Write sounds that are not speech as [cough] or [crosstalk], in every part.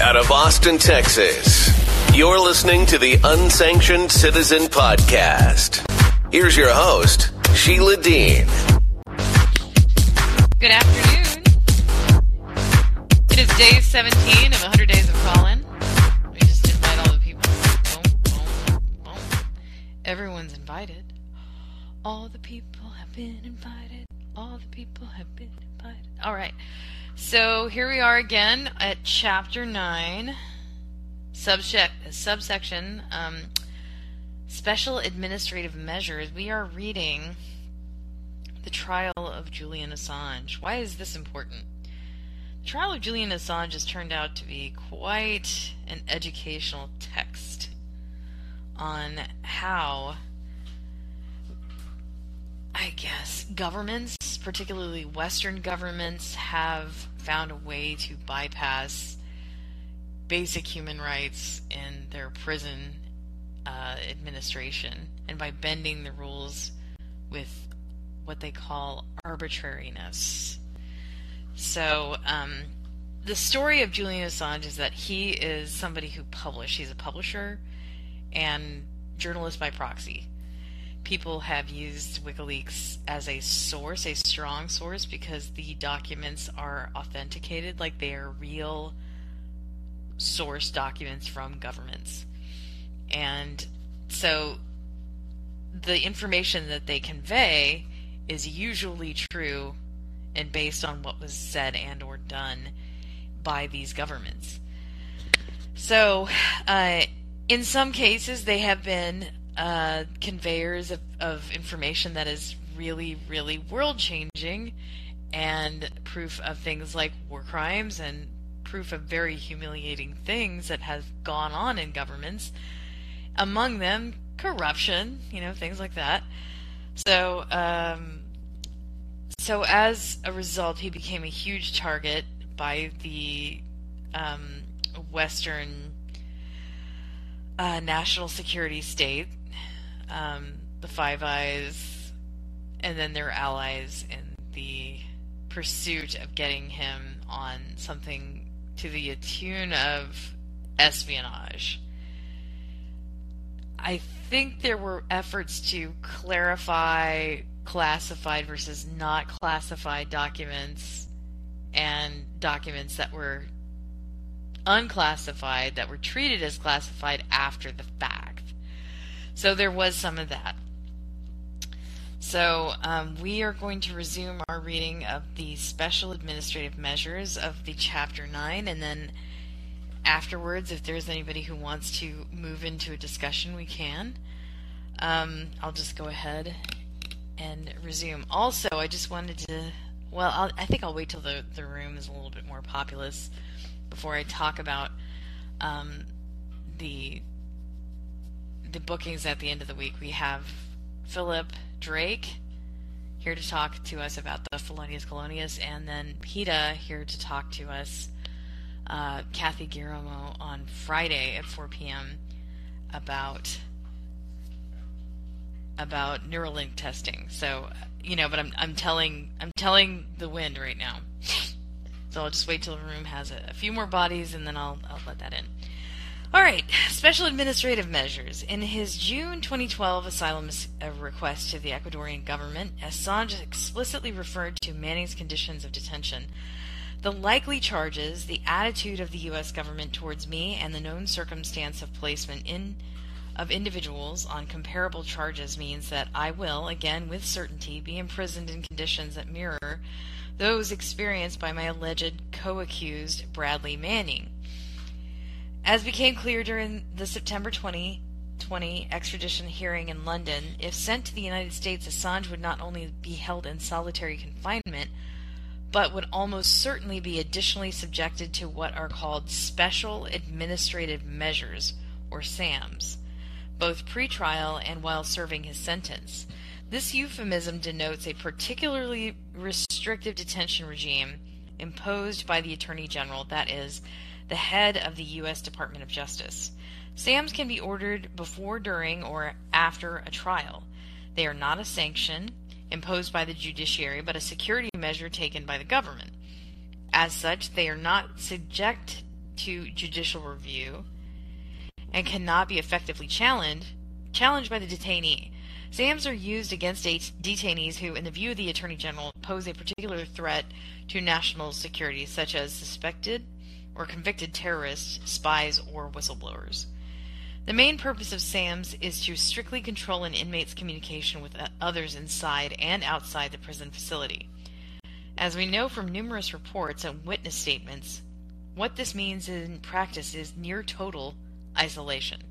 out of Austin, Texas. You're listening to the Unsanctioned Citizen Podcast. Here's your host, Sheila Dean. Good afternoon. It is day 17 of 100 Days of Callin. We just invite all the people. Everyone's invited. All the people have been invited. All the people have been invited. All right. So here we are again at chapter 9, subject, subsection um, Special Administrative Measures. We are reading the trial of Julian Assange. Why is this important? The trial of Julian Assange has turned out to be quite an educational text on how, I guess, governments, particularly Western governments, have found a way to bypass basic human rights in their prison uh, administration and by bending the rules with what they call arbitrariness. So, um, the story of Julian Assange is that he is somebody who published. He's a publisher and journalist by proxy. People have used WikiLeaks as a source, a strong source, because the documents are authenticated, like they are real source documents from governments. And so the information that they convey is usually true and based on what was said and or done by these governments. So, uh, in some cases, they have been uh, conveyors of, of information that is really, really world changing and proof of things like war crimes and proof of very humiliating things that have gone on in governments. Among them, corruption, you know, things like that. So, um, so as a result, he became a huge target by the um, Western uh, national security state, um, the Five Eyes, and then their allies in the pursuit of getting him on something to the tune of espionage. I think there were efforts to clarify classified versus not classified documents and documents that were unclassified that were treated as classified after the fact. So there was some of that. So um, we are going to resume our reading of the special administrative measures of the chapter 9 and then afterwards if there's anybody who wants to move into a discussion we can. Um, I'll just go ahead and resume. Also, I just wanted to, well, I'll, i think I'll wait till the, the room is a little bit more populous before I talk about um, the the bookings at the end of the week. We have Philip Drake here to talk to us about the Felonious Colonius, and then PETA here to talk to us, uh, Kathy Guillermo on Friday at 4 p.m. about about Neuralink testing. So, you know, but I'm I'm telling I'm telling the wind right now. [laughs] So I'll just wait till the room has a, a few more bodies and then I'll I'll let that in. All right, special administrative measures. In his June 2012 asylum uh, request to the Ecuadorian government, Assange explicitly referred to Manning's conditions of detention. The likely charges, the attitude of the U.S. government towards me, and the known circumstance of placement in of individuals on comparable charges means that I will, again with certainty, be imprisoned in conditions that mirror those experienced by my alleged co accused Bradley Manning. As became clear during the September 2020 extradition hearing in London, if sent to the United States, Assange would not only be held in solitary confinement, but would almost certainly be additionally subjected to what are called Special Administrative Measures, or SAMs both pre-trial and while serving his sentence. This euphemism denotes a particularly restrictive detention regime imposed by the Attorney General, that is, the head of the U.S. Department of Justice. SAMs can be ordered before, during, or after a trial. They are not a sanction imposed by the judiciary, but a security measure taken by the government. As such, they are not subject to judicial review and cannot be effectively challenged challenged by the detainee. SAMs are used against detainees who, in the view of the Attorney General, pose a particular threat to national security, such as suspected or convicted terrorists, spies, or whistleblowers. The main purpose of SAMs is to strictly control an inmate's communication with others inside and outside the prison facility. As we know from numerous reports and witness statements, what this means in practice is near total isolation.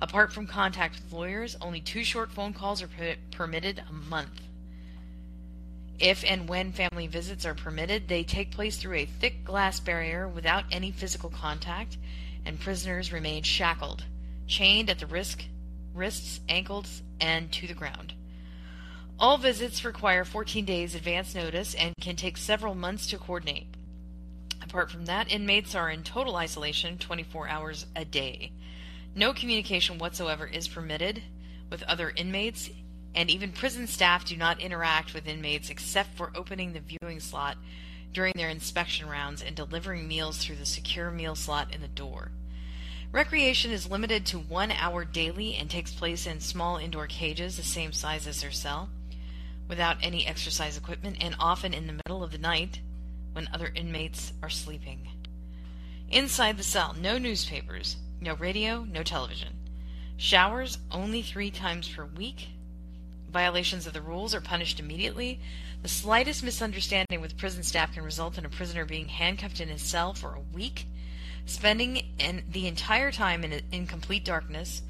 Apart from contact with lawyers, only two short phone calls are per- permitted a month. If and when family visits are permitted, they take place through a thick glass barrier without any physical contact, and prisoners remain shackled, chained at the wrist, wrists, ankles, and to the ground. All visits require 14 days advance notice and can take several months to coordinate. Apart from that, inmates are in total isolation 24 hours a day. No communication whatsoever is permitted with other inmates, and even prison staff do not interact with inmates except for opening the viewing slot during their inspection rounds and delivering meals through the secure meal slot in the door. Recreation is limited to one hour daily and takes place in small indoor cages the same size as their cell, without any exercise equipment, and often in the middle of the night when other inmates are sleeping. Inside the cell, no newspapers, no radio, no television. Showers only three times per week. Violations of the rules are punished immediately. The slightest misunderstanding with prison staff can result in a prisoner being handcuffed in his cell for a week, spending in the entire time in, in complete darkness,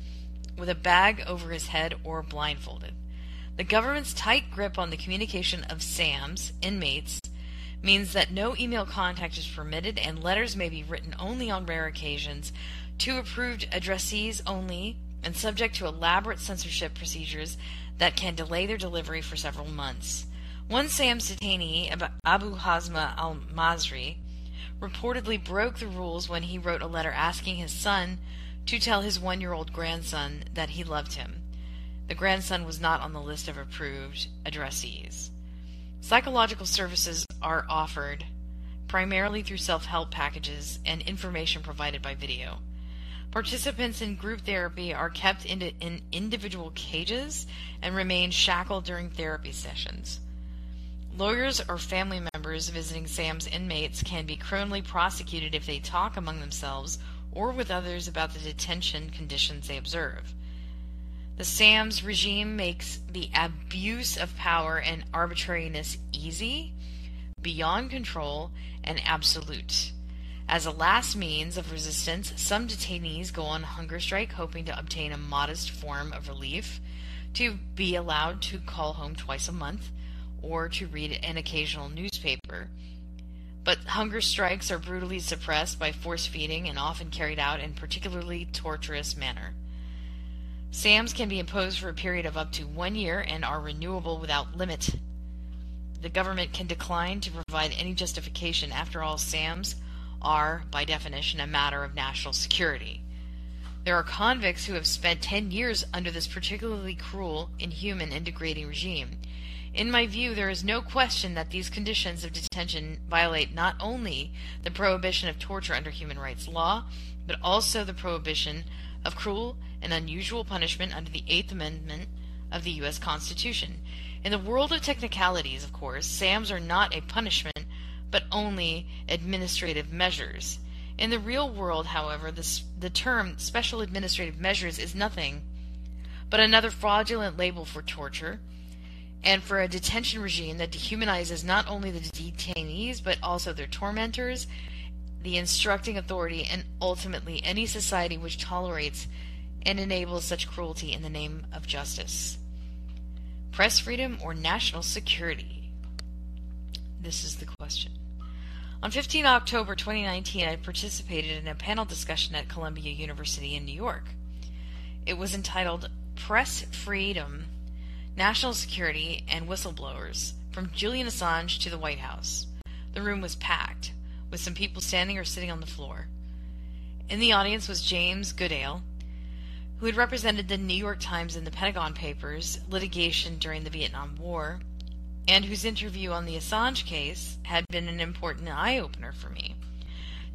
with a bag over his head or blindfolded. The government's tight grip on the communication of SAMs, inmates, means that no email contact is permitted and letters may be written only on rare occasions to approved addressees only and subject to elaborate censorship procedures that can delay their delivery for several months. One SAMS detainee, Abu Hamza al Masri, reportedly broke the rules when he wrote a letter asking his son to tell his one year old grandson that he loved him. The grandson was not on the list of approved addressees. Psychological services are offered primarily through self help packages and information provided by video. Participants in group therapy are kept in, in individual cages and remain shackled during therapy sessions. Lawyers or family members visiting SAM's inmates can be criminally prosecuted if they talk among themselves or with others about the detention conditions they observe. The SAMS regime makes the abuse of power and arbitrariness easy, beyond control, and absolute. As a last means of resistance, some detainees go on hunger strike hoping to obtain a modest form of relief, to be allowed to call home twice a month, or to read an occasional newspaper. But hunger strikes are brutally suppressed by force feeding and often carried out in particularly torturous manner. SAMs can be imposed for a period of up to one year and are renewable without limit. The government can decline to provide any justification. After all, SAMs are, by definition, a matter of national security. There are convicts who have spent 10 years under this particularly cruel, inhuman, and degrading regime. In my view, there is no question that these conditions of detention violate not only the prohibition of torture under human rights law, but also the prohibition of cruel and unusual punishment under the Eighth Amendment of the U.S. Constitution. In the world of technicalities, of course, SAMs are not a punishment but only administrative measures. In the real world, however, the, the term special administrative measures is nothing but another fraudulent label for torture and for a detention regime that dehumanizes not only the detainees but also their tormentors, the instructing authority, and ultimately any society which tolerates and enables such cruelty in the name of justice. Press freedom or national security? This is the question. On 15 October 2019, I participated in a panel discussion at Columbia University in New York. It was entitled Press Freedom, National Security, and Whistleblowers From Julian Assange to the White House. The room was packed, with some people standing or sitting on the floor. In the audience was James Goodale, who had represented the New York Times and the Pentagon Papers litigation during the Vietnam War and whose interview on the Assange case had been an important eye opener for me.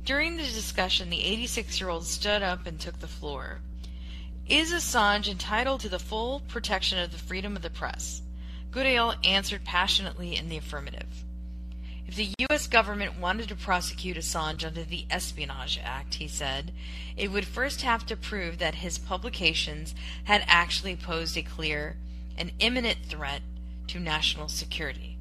During the discussion, the 86 year old stood up and took the floor. Is Assange entitled to the full protection of the freedom of the press? Goodale answered passionately in the affirmative. If the U.S. government wanted to prosecute Assange under the Espionage Act, he said, it would first have to prove that his publications had actually posed a clear and imminent threat to national security.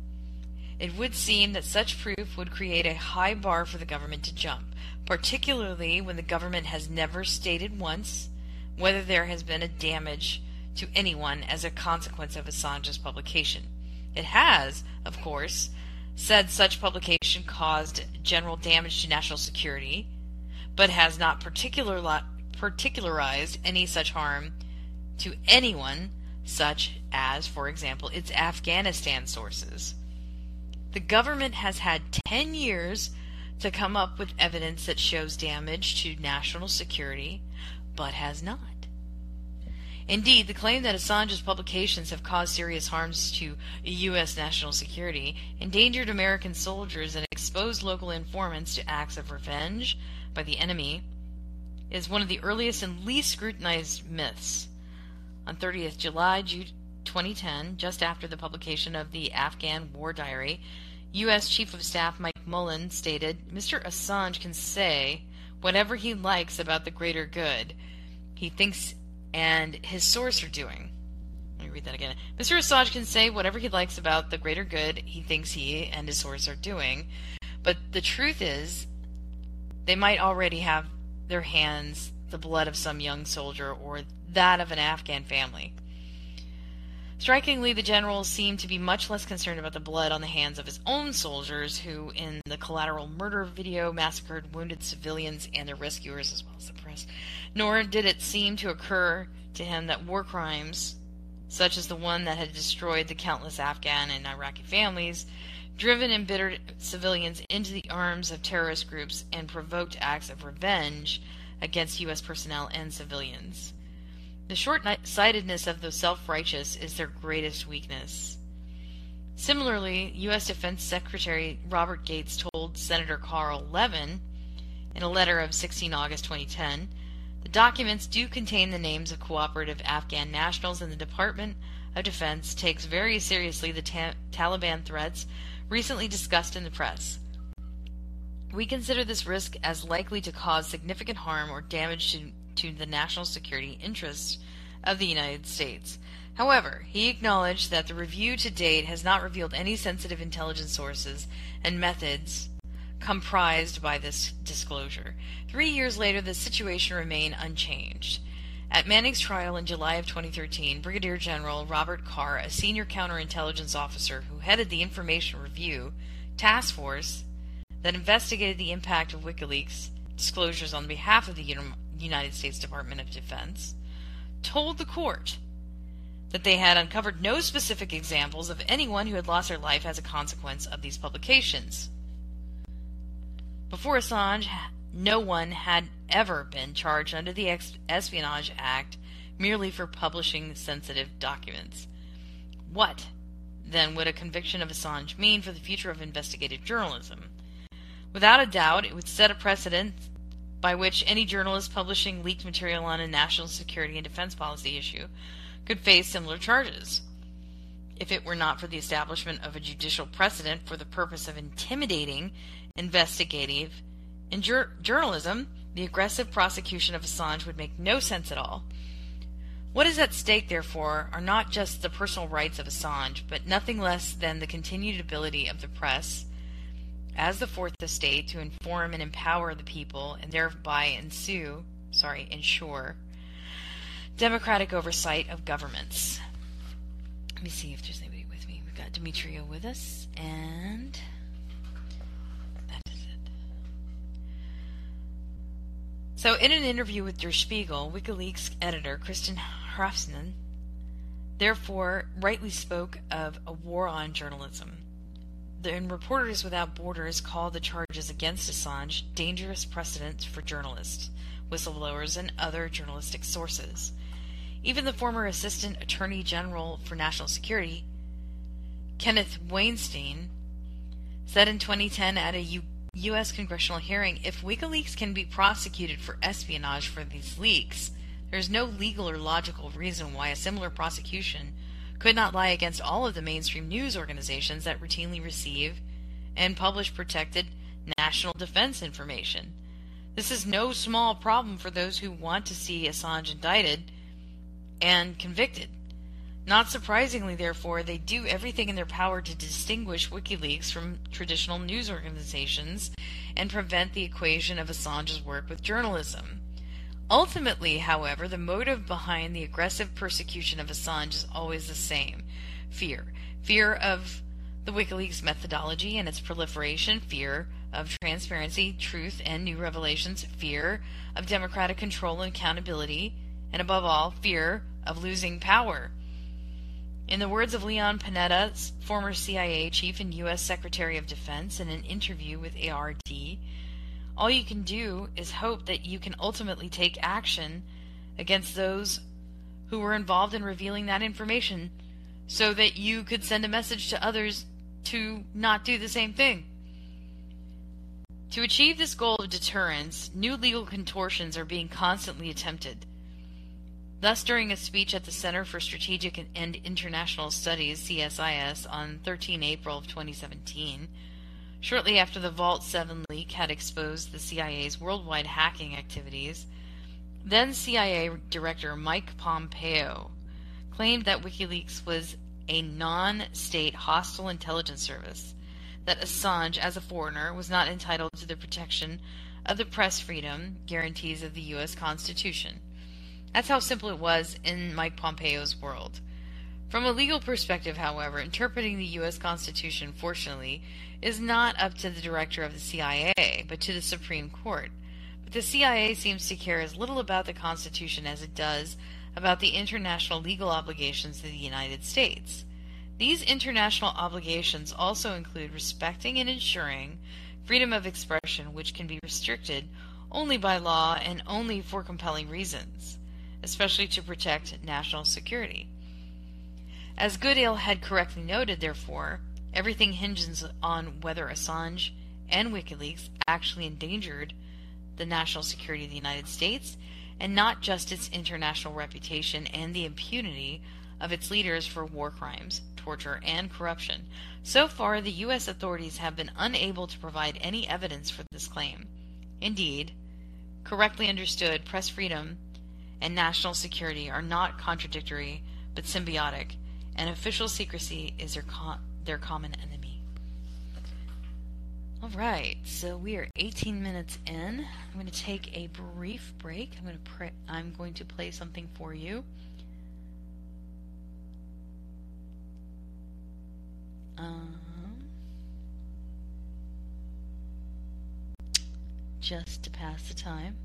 It would seem that such proof would create a high bar for the government to jump, particularly when the government has never stated once whether there has been a damage to anyone as a consequence of Assange's publication. It has, of course, said such publication caused general damage to national security, but has not particular, particularized any such harm to anyone, such as, for example, its Afghanistan sources. The government has had 10 years to come up with evidence that shows damage to national security, but has not. Indeed, the claim that Assange's publications have caused serious harms to U.S. national security, endangered American soldiers, and exposed local informants to acts of revenge by the enemy is one of the earliest and least scrutinized myths. On 30th July 2010, just after the publication of the Afghan War Diary, U.S. Chief of Staff Mike Mullen stated, Mr. Assange can say whatever he likes about the greater good. He thinks and his source are doing. Let me read that again. Mr. Assange can say whatever he likes about the greater good he thinks he and his source are doing, but the truth is, they might already have their hands the blood of some young soldier or that of an Afghan family. Strikingly, the general seemed to be much less concerned about the blood on the hands of his own soldiers, who, in the collateral murder video, massacred wounded civilians and their rescuers, as well as the press. Nor did it seem to occur to him that war crimes, such as the one that had destroyed the countless Afghan and Iraqi families, driven embittered civilians into the arms of terrorist groups, and provoked acts of revenge against U.S. personnel and civilians. The short sightedness of the self righteous is their greatest weakness. Similarly, U.S. Defense Secretary Robert Gates told Senator Carl Levin in a letter of 16 August 2010 the documents do contain the names of cooperative Afghan nationals, and the Department of Defense takes very seriously the ta- Taliban threats recently discussed in the press. We consider this risk as likely to cause significant harm or damage to to the national security interests of the United States. However, he acknowledged that the review to date has not revealed any sensitive intelligence sources and methods comprised by this disclosure. Three years later, the situation remained unchanged. At Manning's trial in July of 2013, Brigadier General Robert Carr, a senior counterintelligence officer who headed the Information Review Task Force that investigated the impact of WikiLeaks disclosures on behalf of the United States Department of Defense, told the court that they had uncovered no specific examples of anyone who had lost their life as a consequence of these publications. Before Assange, no one had ever been charged under the Espionage Act merely for publishing sensitive documents. What, then, would a conviction of Assange mean for the future of investigative journalism? Without a doubt, it would set a precedent by which any journalist publishing leaked material on a national security and defense policy issue could face similar charges. If it were not for the establishment of a judicial precedent for the purpose of intimidating investigative and jur- journalism, the aggressive prosecution of Assange would make no sense at all. What is at stake, therefore, are not just the personal rights of Assange, but nothing less than the continued ability of the press as the fourth estate to inform and empower the people and thereby ensue, sorry, ensure democratic oversight of governments. Let me see if there's anybody with me. We've got Demetria with us, and that is it. So, in an interview with Der Spiegel, WikiLeaks editor Kristinn Hrafnsson therefore rightly spoke of a war on journalism and Reporters Without Borders called the charges against Assange dangerous precedents for journalists, whistleblowers, and other journalistic sources. Even the former Assistant Attorney General for National Security, Kenneth Wainstein, said in 2010 at a U.S. congressional hearing, if WikiLeaks can be prosecuted for espionage for these leaks, there is no legal or logical reason why a similar prosecution could not lie against all of the mainstream news organizations that routinely receive and publish protected national defense information. This is no small problem for those who want to see Assange indicted and convicted. Not surprisingly, therefore, they do everything in their power to distinguish WikiLeaks from traditional news organizations and prevent the equation of Assange's work with journalism. Ultimately, however, the motive behind the aggressive persecution of Assange is always the same fear. Fear of the WikiLeaks methodology and its proliferation, fear of transparency, truth, and new revelations, fear of democratic control and accountability, and above all, fear of losing power. In the words of Leon Panetta, former CIA chief and U.S. Secretary of Defense, in an interview with ARD, all you can do is hope that you can ultimately take action against those who were involved in revealing that information so that you could send a message to others to not do the same thing. To achieve this goal of deterrence, new legal contortions are being constantly attempted. Thus, during a speech at the Center for Strategic and International Studies, CSIS, on 13 April of 2017, shortly after the Vault 7 leak had exposed the CIA's worldwide hacking activities, then CIA Director Mike Pompeo claimed that WikiLeaks was a non state hostile intelligence service, that Assange, as a foreigner, was not entitled to the protection of the press freedom guarantees of the U.S. Constitution. That's how simple it was in Mike Pompeo's world. From a legal perspective, however, interpreting the U.S. Constitution, fortunately, is not up to the director of the CIA, but to the Supreme Court. But the CIA seems to care as little about the Constitution as it does about the international legal obligations of the United States. These international obligations also include respecting and ensuring freedom of expression, which can be restricted only by law and only for compelling reasons, especially to protect national security. As Goodale had correctly noted, therefore, everything hinges on whether Assange and WikiLeaks actually endangered the national security of the United States and not just its international reputation and the impunity of its leaders for war crimes, torture, and corruption. So far, the U.S. authorities have been unable to provide any evidence for this claim. Indeed, correctly understood, press freedom and national security are not contradictory but symbiotic, and official secrecy is their, con- their common enemy. All right, so we are 18 minutes in. I'm going to take a brief break. I'm going to pre- I'm going to play something for you. Um, just to pass the time.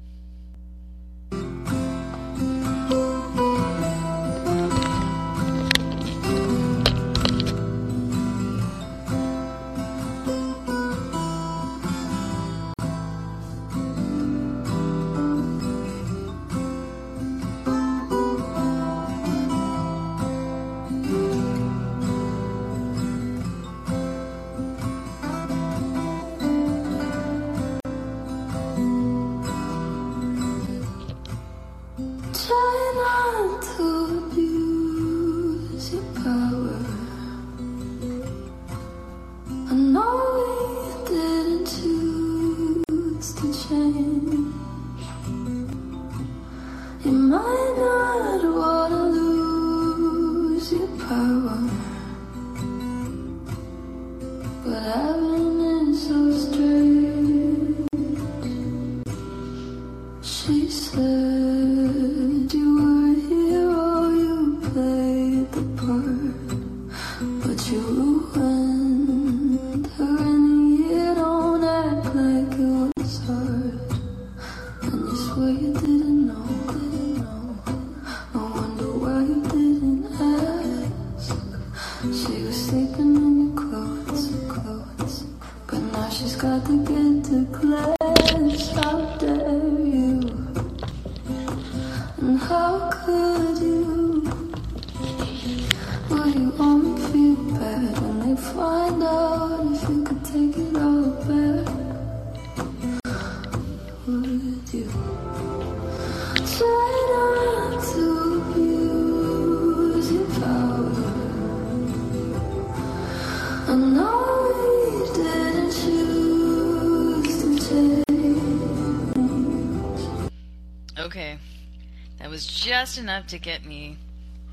Enough to get me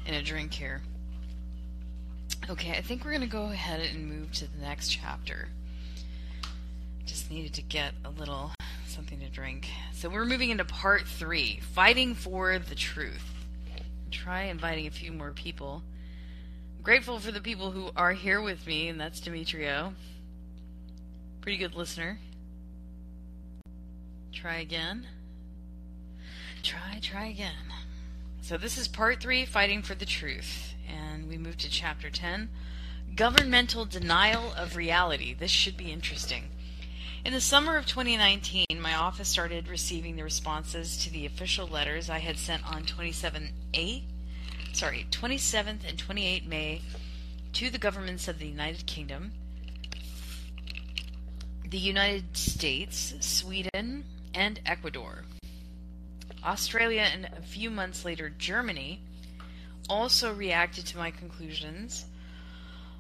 in a drink here. Okay, I think we're going to go ahead and move to the next chapter. Just needed to get a little something to drink. So we're moving into part three Fighting for the Truth. Try inviting a few more people. I'm grateful for the people who are here with me, and that's Demetrio. Pretty good listener. Try again. Try, try again. So this is part three Fighting for the Truth and we move to chapter 10 Governmental Denial of Reality. This should be interesting. In the summer of 2019, my office started receiving the responses to the official letters I had sent on 27 8, sorry, 27th and 28 May to the governments of the United Kingdom, the United States, Sweden, and Ecuador. Australia and a few months later Germany also reacted to my conclusions,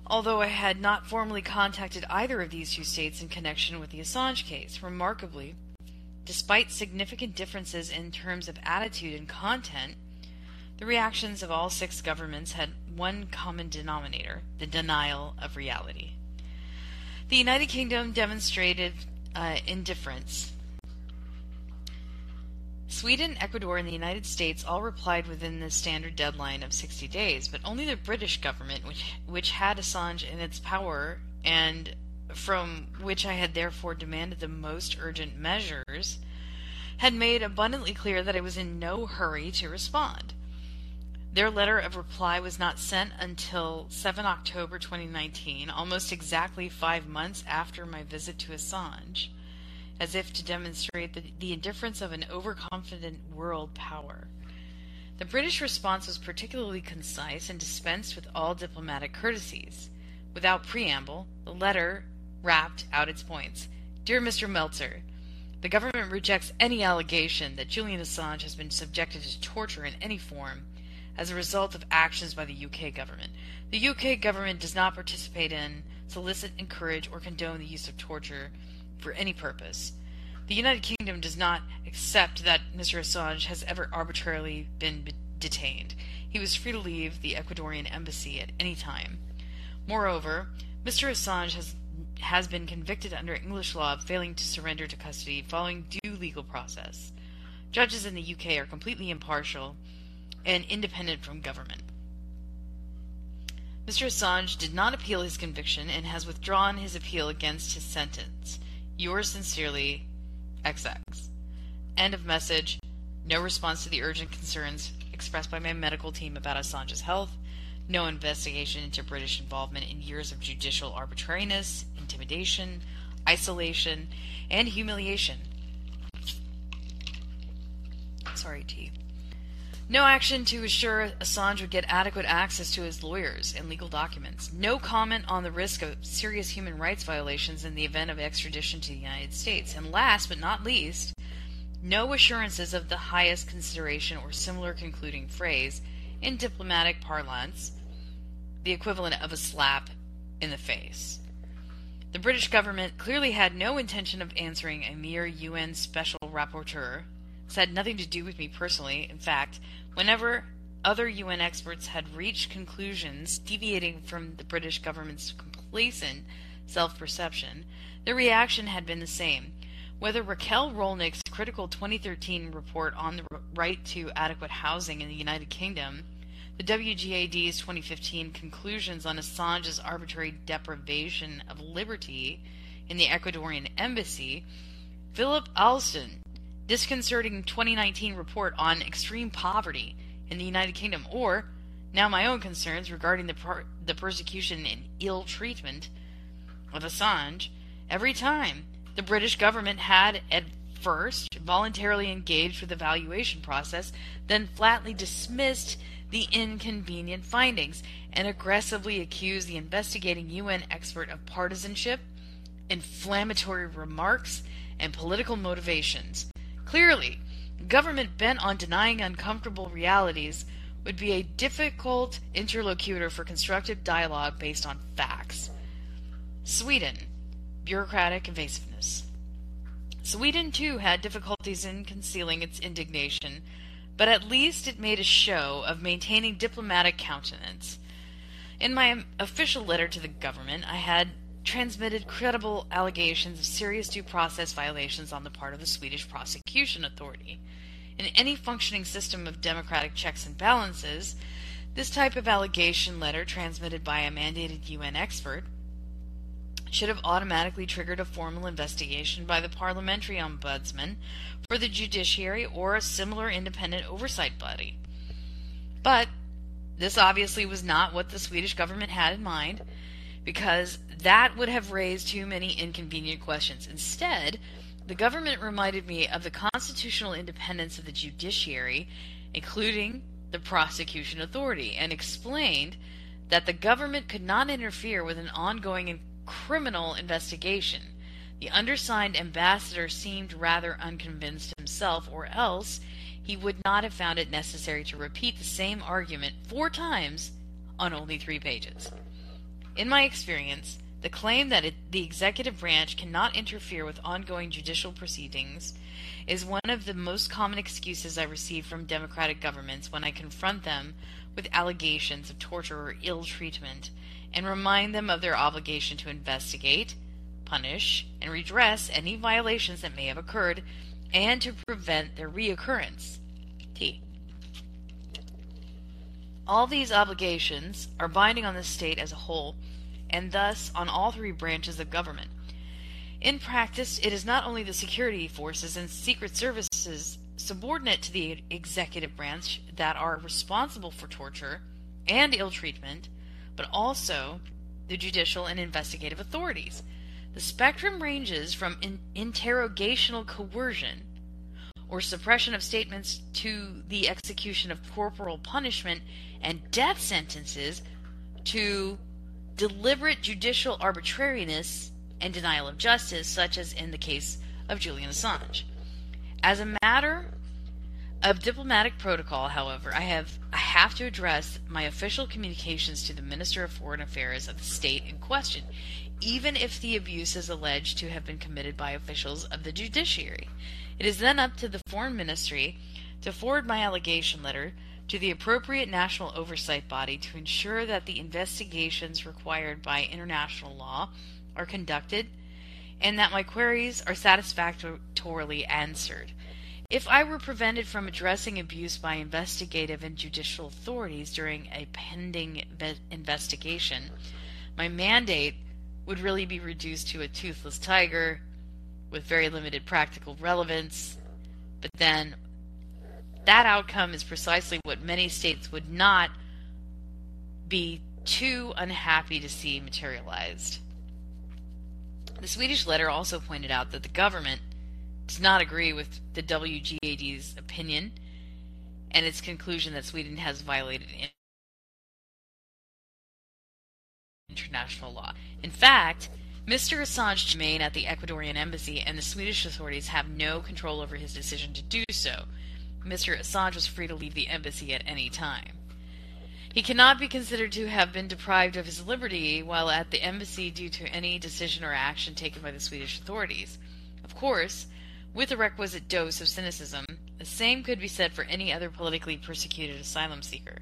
although I had not formally contacted either of these two states in connection with the Assange case. Remarkably, despite significant differences in terms of attitude and content, the reactions of all six governments had one common denominator the denial of reality. The United Kingdom demonstrated uh, indifference Sweden, Ecuador, and the United States all replied within the standard deadline of 60 days, but only the British government, which, which had Assange in its power and from which I had therefore demanded the most urgent measures, had made abundantly clear that I was in no hurry to respond. Their letter of reply was not sent until 7 October 2019, almost exactly five months after my visit to Assange as if to demonstrate the, the indifference of an overconfident world power. The British response was particularly concise and dispensed with all diplomatic courtesies. Without preamble, the letter rapped out its points. Dear Mr. Melzer, the government rejects any allegation that Julian Assange has been subjected to torture in any form as a result of actions by the UK government. The UK government does not participate in, solicit, encourage, or condone the use of torture for any purpose. The United Kingdom does not accept that Mr. Assange has ever arbitrarily been detained. He was free to leave the Ecuadorian embassy at any time. Moreover, Mr. Assange has has been convicted under English law of failing to surrender to custody following due legal process. Judges in the UK are completely impartial and independent from government. Mr. Assange did not appeal his conviction and has withdrawn his appeal against his sentence. Yours sincerely, XX. End of message. No response to the urgent concerns expressed by my medical team about Assange's health. No investigation into British involvement in years of judicial arbitrariness, intimidation, isolation, and humiliation. Sorry, T. No action to assure Assange would get adequate access to his lawyers and legal documents. No comment on the risk of serious human rights violations in the event of extradition to the United States. And last but not least, no assurances of the highest consideration or similar concluding phrase in diplomatic parlance, the equivalent of a slap in the face. The British government clearly had no intention of answering a mere UN special rapporteur had nothing to do with me personally. In fact, whenever other UN experts had reached conclusions deviating from the British government's complacent self perception, their reaction had been the same. Whether Raquel Rolnik's critical 2013 report on the right to adequate housing in the United Kingdom, the WGAD's 2015 conclusions on Assange's arbitrary deprivation of liberty in the Ecuadorian embassy, Philip Alston disconcerting 2019 report on extreme poverty in the United Kingdom, or now my own concerns regarding the, per- the persecution and ill treatment of Assange, every time the British government had at first voluntarily engaged with the valuation process, then flatly dismissed the inconvenient findings and aggressively accused the investigating UN expert of partisanship, inflammatory remarks, and political motivations. Clearly, government bent on denying uncomfortable realities would be a difficult interlocutor for constructive dialogue based on facts. Sweden, bureaucratic evasiveness. Sweden too had difficulties in concealing its indignation, but at least it made a show of maintaining diplomatic countenance. In my official letter to the government, I had transmitted credible allegations of serious due process violations on the part of the Swedish prosecution authority. In any functioning system of democratic checks and balances, this type of allegation letter transmitted by a mandated UN expert should have automatically triggered a formal investigation by the parliamentary ombudsman for the judiciary or a similar independent oversight body. But this obviously was not what the Swedish government had in mind, because that would have raised too many inconvenient questions. Instead, the government reminded me of the constitutional independence of the judiciary, including the prosecution authority, and explained that the government could not interfere with an ongoing criminal investigation. The undersigned ambassador seemed rather unconvinced himself, or else he would not have found it necessary to repeat the same argument four times on only three pages. In my experience, the claim that it, the executive branch cannot interfere with ongoing judicial proceedings is one of the most common excuses I receive from democratic governments when I confront them with allegations of torture or ill treatment and remind them of their obligation to investigate, punish, and redress any violations that may have occurred and to prevent their reoccurrence. T. All these obligations are binding on the state as a whole and thus on all three branches of government. In practice, it is not only the security forces and secret services subordinate to the executive branch that are responsible for torture and ill treatment, but also the judicial and investigative authorities. The spectrum ranges from in- interrogational coercion or suppression of statements to the execution of corporal punishment and death sentences to deliberate judicial arbitrariness and denial of justice, such as in the case of Julian Assange. As a matter of diplomatic protocol, however, I have I have to address my official communications to the Minister of Foreign Affairs of the state in question, even if the abuse is alleged to have been committed by officials of the judiciary. It is then up to the Foreign Ministry to forward my allegation letter to the appropriate national oversight body to ensure that the investigations required by international law are conducted and that my queries are satisfactorily answered. If I were prevented from addressing abuse by investigative and judicial authorities during a pending investigation, my mandate would really be reduced to a toothless tiger with very limited practical relevance. But then that outcome is precisely what many states would not be too unhappy to see materialized. The Swedish letter also pointed out that the government does not agree with the WGAD's opinion and its conclusion that Sweden has violated international law. In fact, Mr. Assange remain at the Ecuadorian embassy, and the Swedish authorities have no control over his decision to do so. Mr. Assange was free to leave the embassy at any time. He cannot be considered to have been deprived of his liberty while at the embassy due to any decision or action taken by the Swedish authorities. Of course, with a requisite dose of cynicism, the same could be said for any other politically persecuted asylum seeker.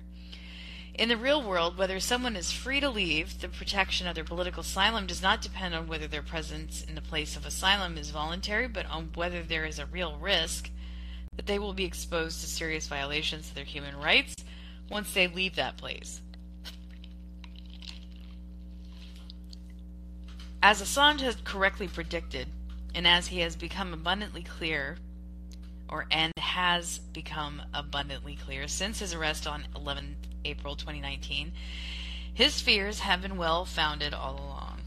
In the real world, whether someone is free to leave the protection of their political asylum does not depend on whether their presence in the place of asylum is voluntary, but on whether there is a real risk that they will be exposed to serious violations of their human rights once they leave that place. As Assange has correctly predicted, and as he has become abundantly clear, or and has become abundantly clear since his arrest on 11 April 2019, his fears have been well founded all along.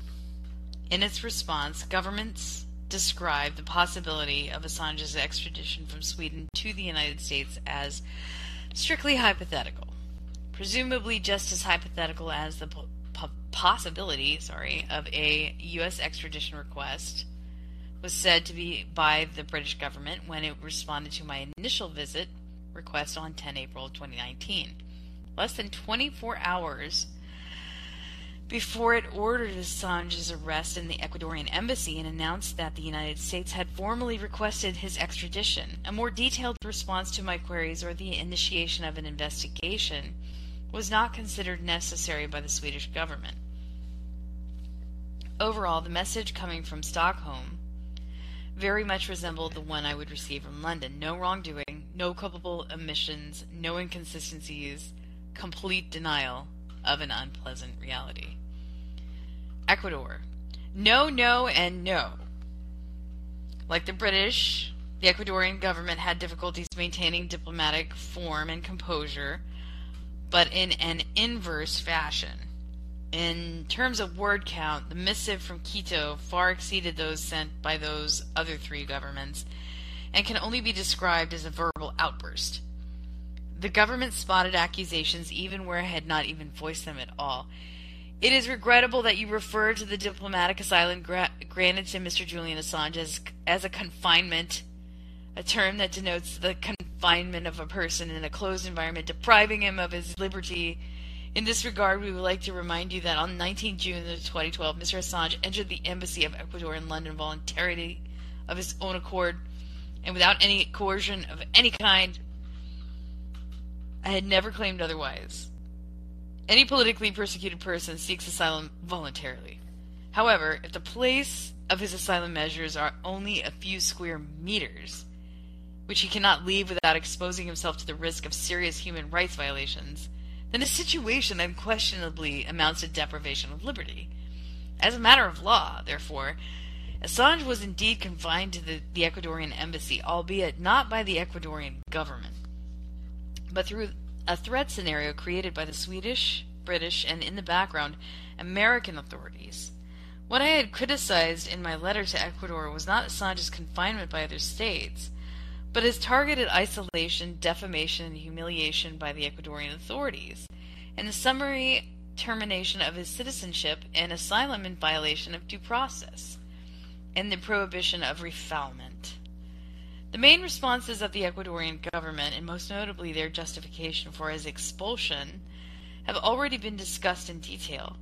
In its response, governments described the possibility of Assange's extradition from Sweden to the United States as strictly hypothetical, presumably just as hypothetical as the po- possibility, sorry, of a U.S. extradition request was said to be by the British government when it responded to my initial visit request on 10 April 2019. Less than 24 hours before it ordered Assange's arrest in the Ecuadorian embassy and announced that the United States had formally requested his extradition. A more detailed response to my queries or the initiation of an investigation was not considered necessary by the Swedish government. Overall, the message coming from Stockholm very much resembled the one I would receive from London. No wrongdoing, no culpable omissions, no inconsistencies, complete denial of an unpleasant reality. Ecuador. No, no, and no. Like the British, the Ecuadorian government had difficulties maintaining diplomatic form and composure, but in an inverse fashion. In terms of word count, the missive from Quito far exceeded those sent by those other three governments and can only be described as a verbal outburst. The government spotted accusations even where it had not even voiced them at all. It is regrettable that you refer to the diplomatic asylum gra- granted to Mr. Julian Assange as, as a confinement, a term that denotes the confinement of a person in a closed environment, depriving him of his liberty. In this regard, we would like to remind you that on 19 June 2012, Mr. Assange entered the embassy of Ecuador in London voluntarily of his own accord and without any coercion of any kind I had never claimed otherwise. Any politically persecuted person seeks asylum voluntarily. However, if the place of his asylum measures are only a few square meters, which he cannot leave without exposing himself to the risk of serious human rights violations, then his situation unquestionably amounts to deprivation of liberty. As a matter of law, therefore, Assange was indeed confined to the, the Ecuadorian embassy, albeit not by the Ecuadorian government but through a threat scenario created by the Swedish, British, and in the background, American authorities. What I had criticized in my letter to Ecuador was not Assange's confinement by other states, but his targeted isolation, defamation, and humiliation by the Ecuadorian authorities, and the summary termination of his citizenship and asylum in violation of due process, and the prohibition of refoulement. The main responses of the Ecuadorian government, and most notably their justification for his expulsion, have already been discussed in detail.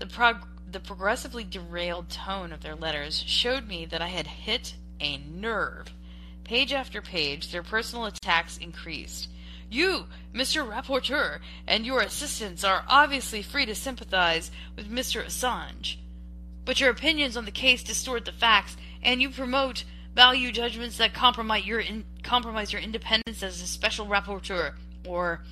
The, prog- the progressively derailed tone of their letters showed me that I had hit a nerve. Page after page, their personal attacks increased. You, Mr. Rapporteur, and your assistants are obviously free to sympathize with Mr. Assange. But your opinions on the case distort the facts, and you promote value judgments that compromise your in, compromise your independence as a special rapporteur, or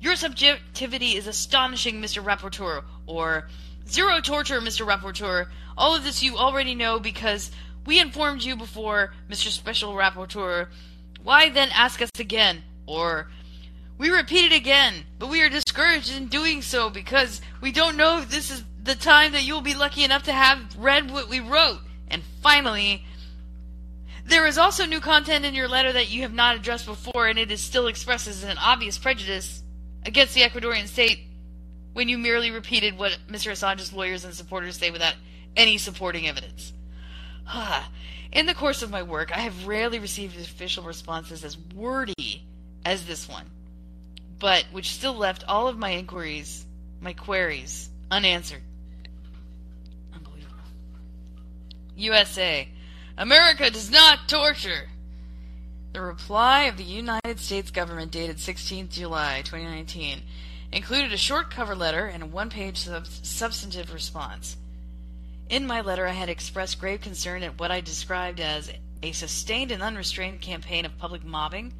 your subjectivity is astonishing, Mr. Rapporteur, or zero torture, Mr. Rapporteur. All of this you already know because we informed you before, Mr. Special Rapporteur. Why then ask us again? Or we repeat it again, but we are discouraged in doing so because we don't know if this is the time that you will be lucky enough to have read what we wrote. And finally, there is also new content in your letter that you have not addressed before, and it is still expresses an obvious prejudice against the Ecuadorian state when you merely repeated what Mr. Assange's lawyers and supporters say without any supporting evidence. In the course of my work, I have rarely received official responses as wordy as this one, but which still left all of my inquiries, my queries, unanswered. Unbelievable. USA. America does not torture. The reply of the United States government dated 16th July 2019 included a short cover letter and a one-page sub- substantive response. In my letter, I had expressed grave concern at what I described as a sustained and unrestrained campaign of public mobbing,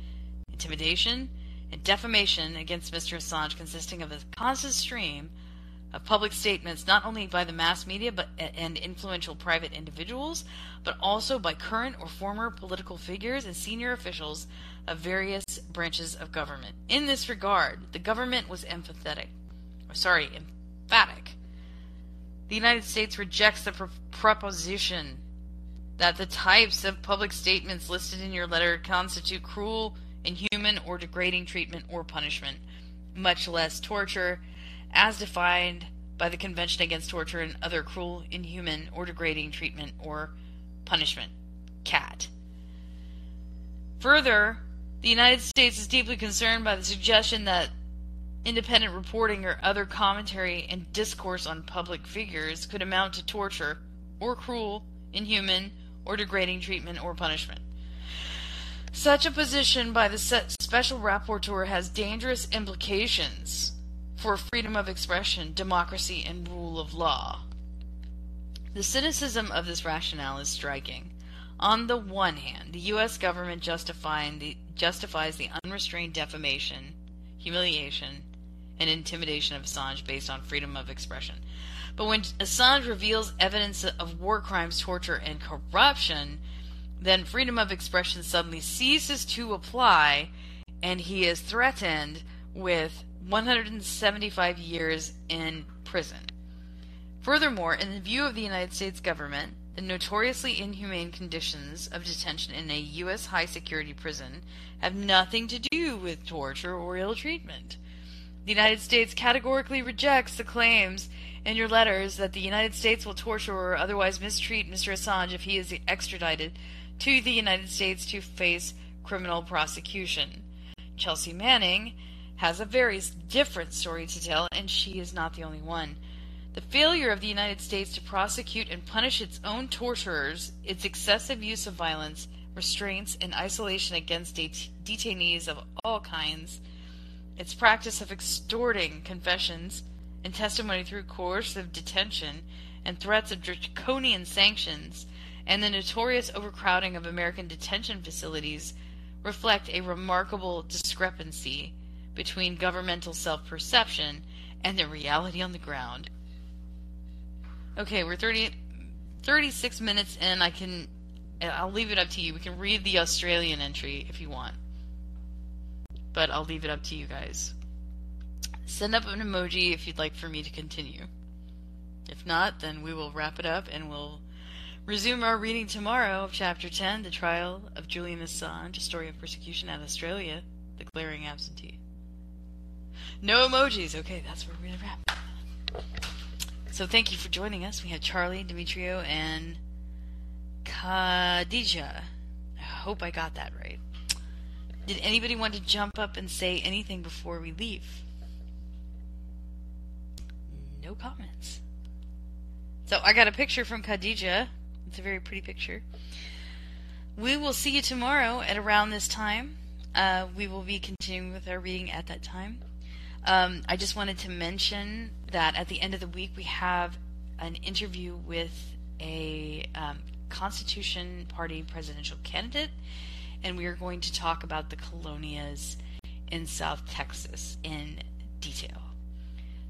intimidation, and defamation against Mr. Assange consisting of a constant stream of public statements not only by the mass media but and influential private individuals, but also by current or former political figures and senior officials of various branches of government. In this regard, the government was empathetic, or sorry, emphatic. The United States rejects the proposition that the types of public statements listed in your letter constitute cruel, inhuman, or degrading treatment or punishment, much less torture as defined by the Convention Against Torture and Other Cruel, Inhuman, or Degrading Treatment or Punishment, CAT. Further, the United States is deeply concerned by the suggestion that independent reporting or other commentary and discourse on public figures could amount to torture or cruel, inhuman, or degrading treatment or punishment. Such a position by the special rapporteur has dangerous implications for freedom of expression, democracy, and rule of law. The cynicism of this rationale is striking. On the one hand, the U.S. government the, justifies the unrestrained defamation, humiliation, and intimidation of Assange based on freedom of expression. But when Assange reveals evidence of war crimes, torture, and corruption, then freedom of expression suddenly ceases to apply and he is threatened with 175 years in prison. Furthermore, in the view of the United States government, the notoriously inhumane conditions of detention in a U.S. high security prison have nothing to do with torture or ill treatment. The United States categorically rejects the claims in your letters that the United States will torture or otherwise mistreat Mr. Assange if he is extradited to the United States to face criminal prosecution. Chelsea Manning has a very different story to tell, and she is not the only one. The failure of the United States to prosecute and punish its own torturers, its excessive use of violence, restraints, and isolation against det- detainees of all kinds, its practice of extorting confessions and testimony through coercive detention and threats of draconian sanctions, and the notorious overcrowding of American detention facilities reflect a remarkable discrepancy between governmental self perception and the reality on the ground. Okay, we're 30, 36 minutes in. I can, I'll leave it up to you. We can read the Australian entry if you want, but I'll leave it up to you guys. Send up an emoji if you'd like for me to continue. If not, then we will wrap it up and we'll resume our reading tomorrow of Chapter 10, The Trial of Julian Assange, A Story of Persecution at Australia, The Glaring Absentee. No emojis. Okay, that's where we're to wrap. So thank you for joining us. We had Charlie, Demetrio, and Khadija. I hope I got that right. Did anybody want to jump up and say anything before we leave? No comments. So I got a picture from Khadija. It's a very pretty picture. We will see you tomorrow at around this time. Uh, we will be continuing with our reading at that time. Um, I just wanted to mention that at the end of the week we have an interview with a um, Constitution Party presidential candidate, and we are going to talk about the colonias in South Texas in detail.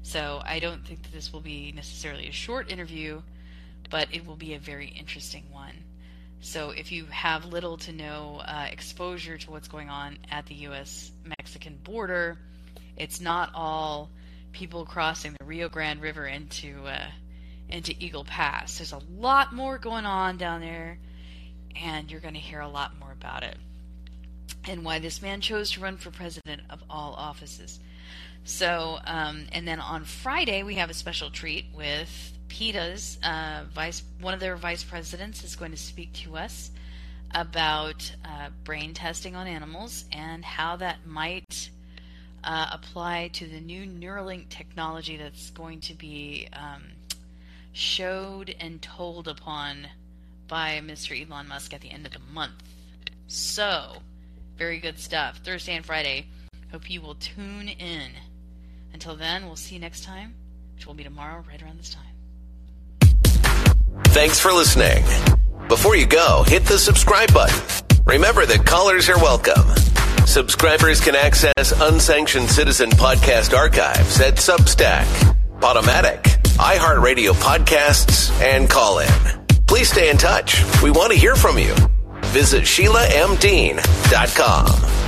So I don't think that this will be necessarily a short interview, but it will be a very interesting one. So if you have little to no uh, exposure to what's going on at the U.S. Mexican border, it's not all people crossing the Rio Grande River into uh, into Eagle Pass. There's a lot more going on down there, and you're going to hear a lot more about it and why this man chose to run for president of all offices. So, um, and then on Friday we have a special treat with PETA's uh, vice, one of their vice presidents is going to speak to us about uh, brain testing on animals and how that might uh, apply to the new Neuralink technology that's going to be um, showed and told upon by Mr. Elon Musk at the end of the month. So, very good stuff. Thursday and Friday. Hope you will tune in. Until then, we'll see you next time, which will be tomorrow right around this time. Thanks for listening. Before you go, hit the subscribe button. Remember that callers are welcome. Subscribers can access unsanctioned citizen podcast archives at Substack, Podomatic, iHeartRadio podcasts, and Callin. Please stay in touch. We want to hear from you. Visit SheilaMDean.com.